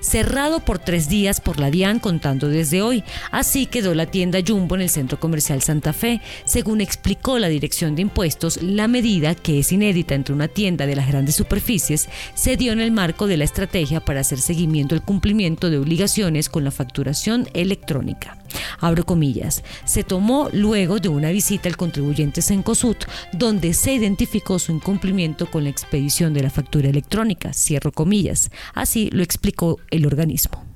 Cerrado por tres días por la DIAN contando desde hoy. Así quedó la tienda Jumbo en el Centro Comercial Santa Fe. Según explicó la Dirección de Impuestos, la medida, que es inédita entre una tienda de las grandes superficies, se dio en el marco de la estrategia para hacer seguimiento al cumplimiento de obligaciones con la facturación electrónica. Abro comillas. Se tomó luego de una visita al contribuyente Sencosud, donde se identificó su incumplimiento con la expedición de la factura electrónica. Cierro comillas. Así lo explicó el organismo.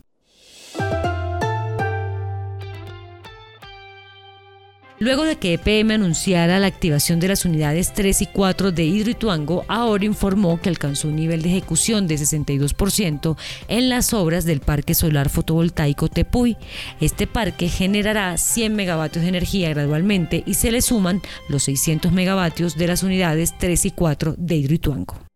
Luego de que EPM anunciara la activación de las unidades 3 y 4 de Hidroituango, ahora informó que alcanzó un nivel de ejecución de 62% en las obras del Parque Solar Fotovoltaico Tepuy. Este parque generará 100 megavatios de energía gradualmente y se le suman los 600 megavatios de las unidades 3 y 4 de Hidroituango.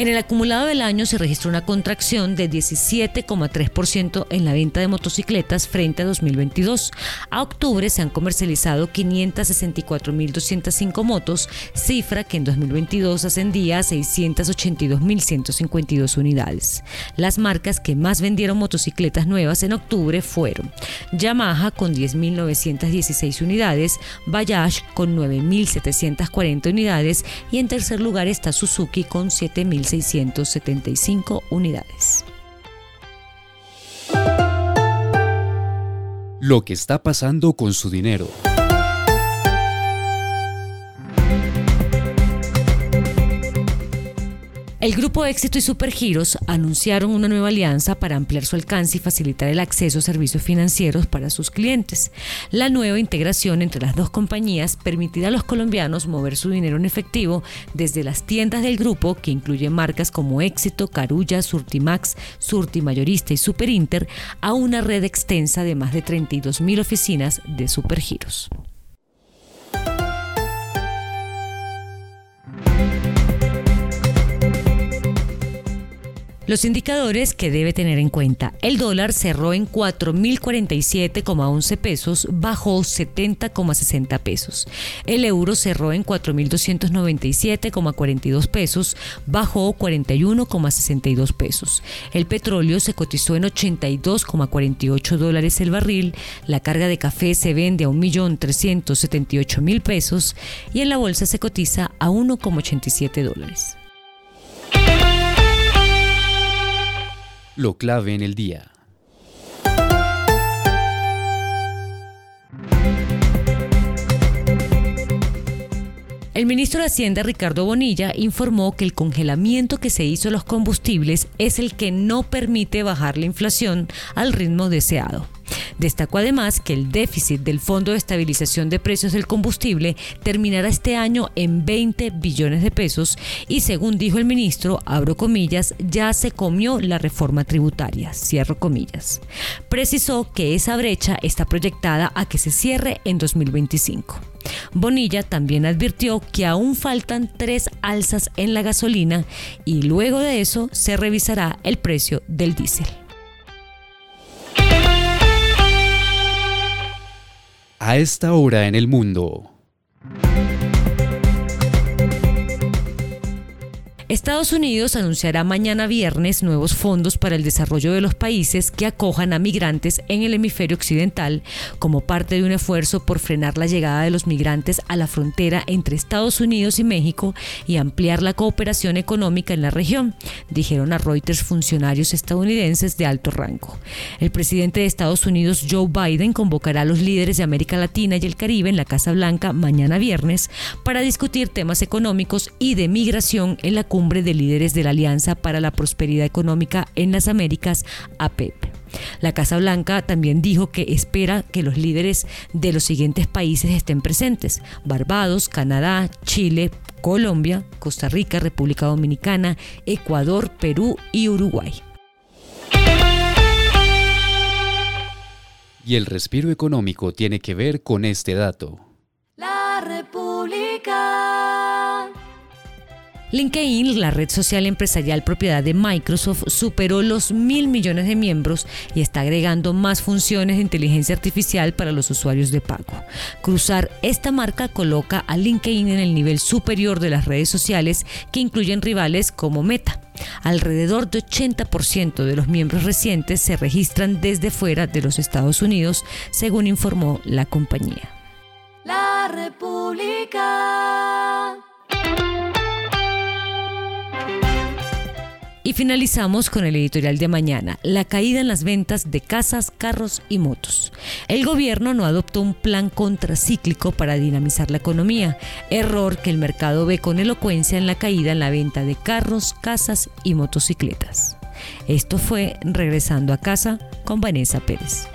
En el acumulado del año se registró una contracción de 17,3% en la venta de motocicletas frente a 2022. A octubre se han comercializado 564.205 motos, cifra que en 2022 ascendía a 682.152 unidades. Las marcas que más vendieron motocicletas nuevas en octubre fueron Yamaha con 10.916 unidades, Bayash con 9.740 unidades y en tercer lugar está Suzuki con 7.000 675 unidades. Lo que está pasando con su dinero. El Grupo Éxito y Supergiros anunciaron una nueva alianza para ampliar su alcance y facilitar el acceso a servicios financieros para sus clientes. La nueva integración entre las dos compañías permitirá a los colombianos mover su dinero en efectivo desde las tiendas del grupo, que incluyen marcas como Éxito, Carulla, Surtimax, Surti Mayorista y Superinter, a una red extensa de más de 32 mil oficinas de Supergiros. Los indicadores que debe tener en cuenta. El dólar cerró en 4.047,11 pesos, bajó 70,60 pesos. El euro cerró en 4.297,42 pesos, bajó 41,62 pesos. El petróleo se cotizó en 82,48 dólares el barril. La carga de café se vende a 1.378.000 pesos y en la bolsa se cotiza a 1,87 dólares. Lo clave en el día. El ministro de Hacienda, Ricardo Bonilla, informó que el congelamiento que se hizo a los combustibles es el que no permite bajar la inflación al ritmo deseado. Destacó además que el déficit del Fondo de Estabilización de Precios del Combustible terminará este año en 20 billones de pesos y según dijo el ministro, abro comillas, ya se comió la reforma tributaria, cierro comillas. Precisó que esa brecha está proyectada a que se cierre en 2025. Bonilla también advirtió que aún faltan tres alzas en la gasolina y luego de eso se revisará el precio del diésel. A esta hora en el mundo. Estados Unidos anunciará mañana viernes nuevos fondos para el desarrollo de los países que acojan a migrantes en el hemisferio occidental como parte de un esfuerzo por frenar la llegada de los migrantes a la frontera entre Estados Unidos y México y ampliar la cooperación económica en la región, dijeron a Reuters funcionarios estadounidenses de alto rango. El presidente de Estados Unidos, Joe Biden, convocará a los líderes de América Latina y el Caribe en la Casa Blanca mañana viernes para discutir temas económicos y de migración en la cumbre de líderes de la Alianza para la Prosperidad Económica en las Américas, APEP. La Casa Blanca también dijo que espera que los líderes de los siguientes países estén presentes: Barbados, Canadá, Chile, Colombia, Costa Rica, República Dominicana, Ecuador, Perú y Uruguay. Y el respiro económico tiene que ver con este dato. LinkedIn, la red social empresarial propiedad de Microsoft, superó los mil millones de miembros y está agregando más funciones de inteligencia artificial para los usuarios de pago. Cruzar esta marca coloca a LinkedIn en el nivel superior de las redes sociales que incluyen rivales como Meta. Alrededor de 80% de los miembros recientes se registran desde fuera de los Estados Unidos, según informó la compañía. La República. Y finalizamos con el editorial de mañana, la caída en las ventas de casas, carros y motos. El gobierno no adoptó un plan contracíclico para dinamizar la economía, error que el mercado ve con elocuencia en la caída en la venta de carros, casas y motocicletas. Esto fue Regresando a casa con Vanessa Pérez.